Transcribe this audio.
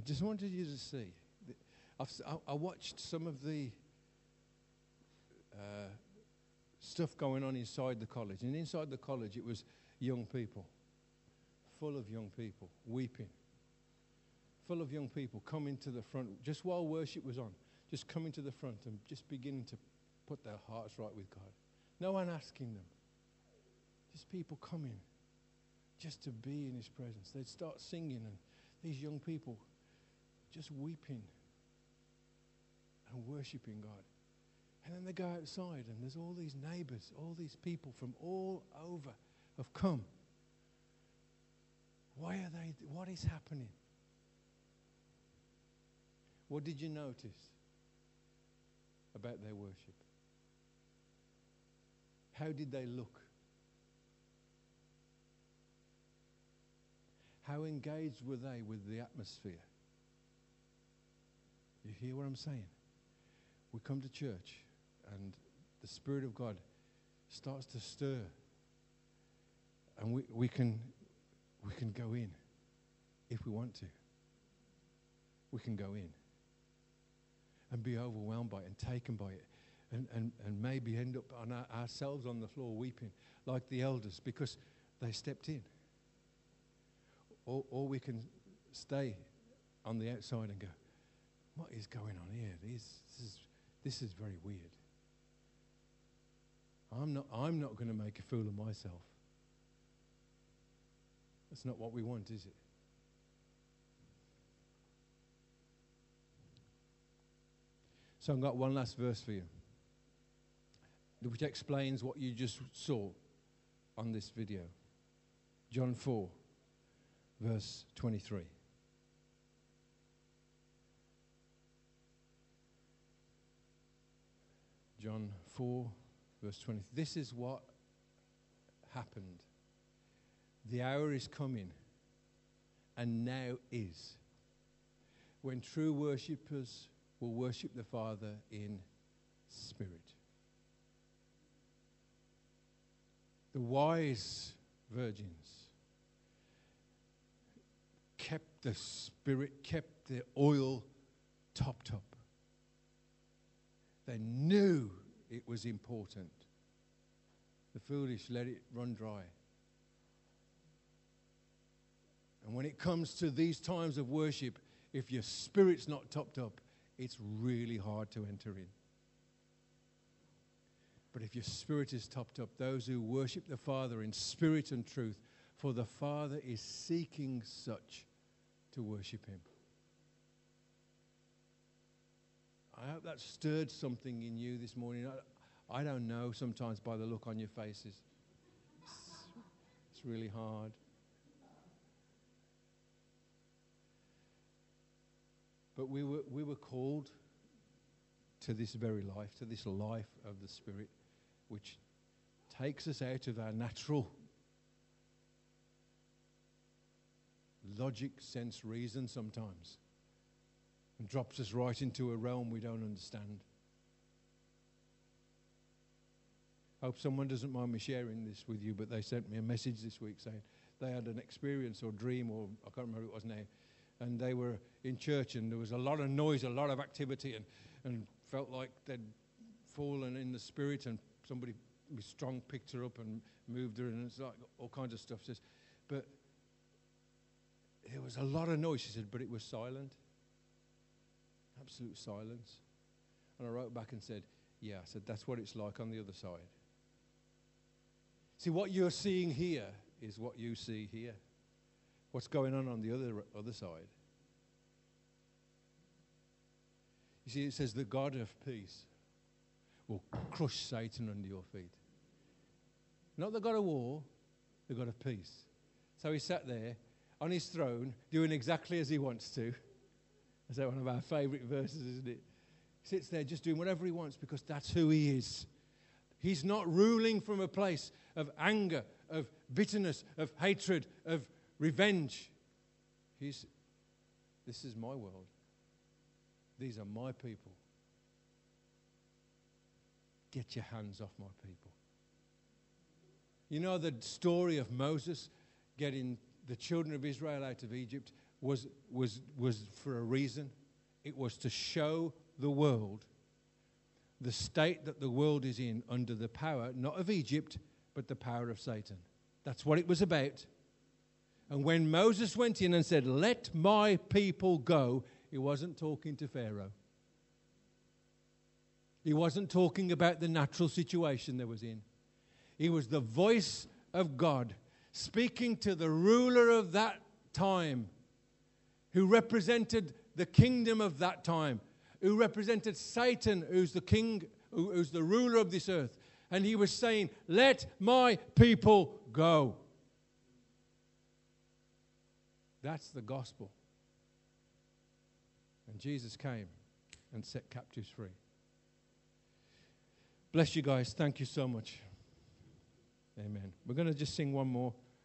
I just wanted you to see. I've, I watched some of the uh, stuff going on inside the college. And inside the college, it was young people, full of young people, weeping. Full of young people coming to the front just while worship was on, just coming to the front and just beginning to put their hearts right with God. No one asking them. Just people coming just to be in His presence. They'd start singing, and these young people just weeping and worshiping God. And then they go outside, and there's all these neighbors, all these people from all over have come. Why are they? What is happening? What did you notice about their worship? How did they look? How engaged were they with the atmosphere? You hear what I'm saying? We come to church and the Spirit of God starts to stir. And we, we, can, we can go in if we want to. We can go in and be overwhelmed by it and taken by it and, and, and maybe end up on our, ourselves on the floor weeping like the elders because they stepped in. Or, or we can stay on the outside and go, What is going on here? This, this, is, this is very weird. I'm not, I'm not going to make a fool of myself. That's not what we want, is it? So I've got one last verse for you, which explains what you just saw on this video. John 4, verse 23. John 4, verse 20. This is what happened. The hour is coming, and now is, when true worshippers will worship the Father in spirit. The wise virgins kept the spirit, kept the oil topped up. They knew it was important. The foolish let it run dry. And when it comes to these times of worship, if your spirit's not topped up, it's really hard to enter in. But if your spirit is topped up, those who worship the Father in spirit and truth, for the Father is seeking such to worship Him. I hope that stirred something in you this morning. I, I don't know sometimes by the look on your faces. It's, it's really hard. But we were, we were called to this very life, to this life of the Spirit, which takes us out of our natural logic, sense, reason sometimes and drops us right into a realm we don't understand. I hope someone doesn't mind me sharing this with you, but they sent me a message this week saying they had an experience or dream, or I can't remember what it was now, and they were in church and there was a lot of noise, a lot of activity, and, and felt like they'd fallen in the spirit, and somebody with strong picked her up and moved her, and it's like all kinds of stuff. Says, but there was a lot of noise, she said, but it was silent. Absolute silence. And I wrote back and said, Yeah, I said, that's what it's like on the other side. See, what you're seeing here is what you see here. What's going on on the other, other side? You see, it says, The God of peace will crush Satan under your feet. Not the God of war, the God of peace. So he sat there on his throne doing exactly as he wants to. Is that one of our favorite verses, isn't it? He sits there just doing whatever he wants because that's who he is. He's not ruling from a place of anger, of bitterness, of hatred, of revenge. He's, this is my world. These are my people. Get your hands off my people. You know the story of Moses getting the children of Israel out of Egypt was, was, was for a reason. It was to show the world the state that the world is in under the power, not of Egypt, but the power of Satan. That's what it was about. And when Moses went in and said, Let my people go, he wasn't talking to Pharaoh. He wasn't talking about the natural situation they was in. He was the voice of God speaking to the ruler of that time who represented the kingdom of that time, who represented Satan, who's the king, who's the ruler of this earth. And he was saying, Let my people go. That's the gospel. And Jesus came and set captives free. Bless you guys. Thank you so much. Amen. We're going to just sing one more.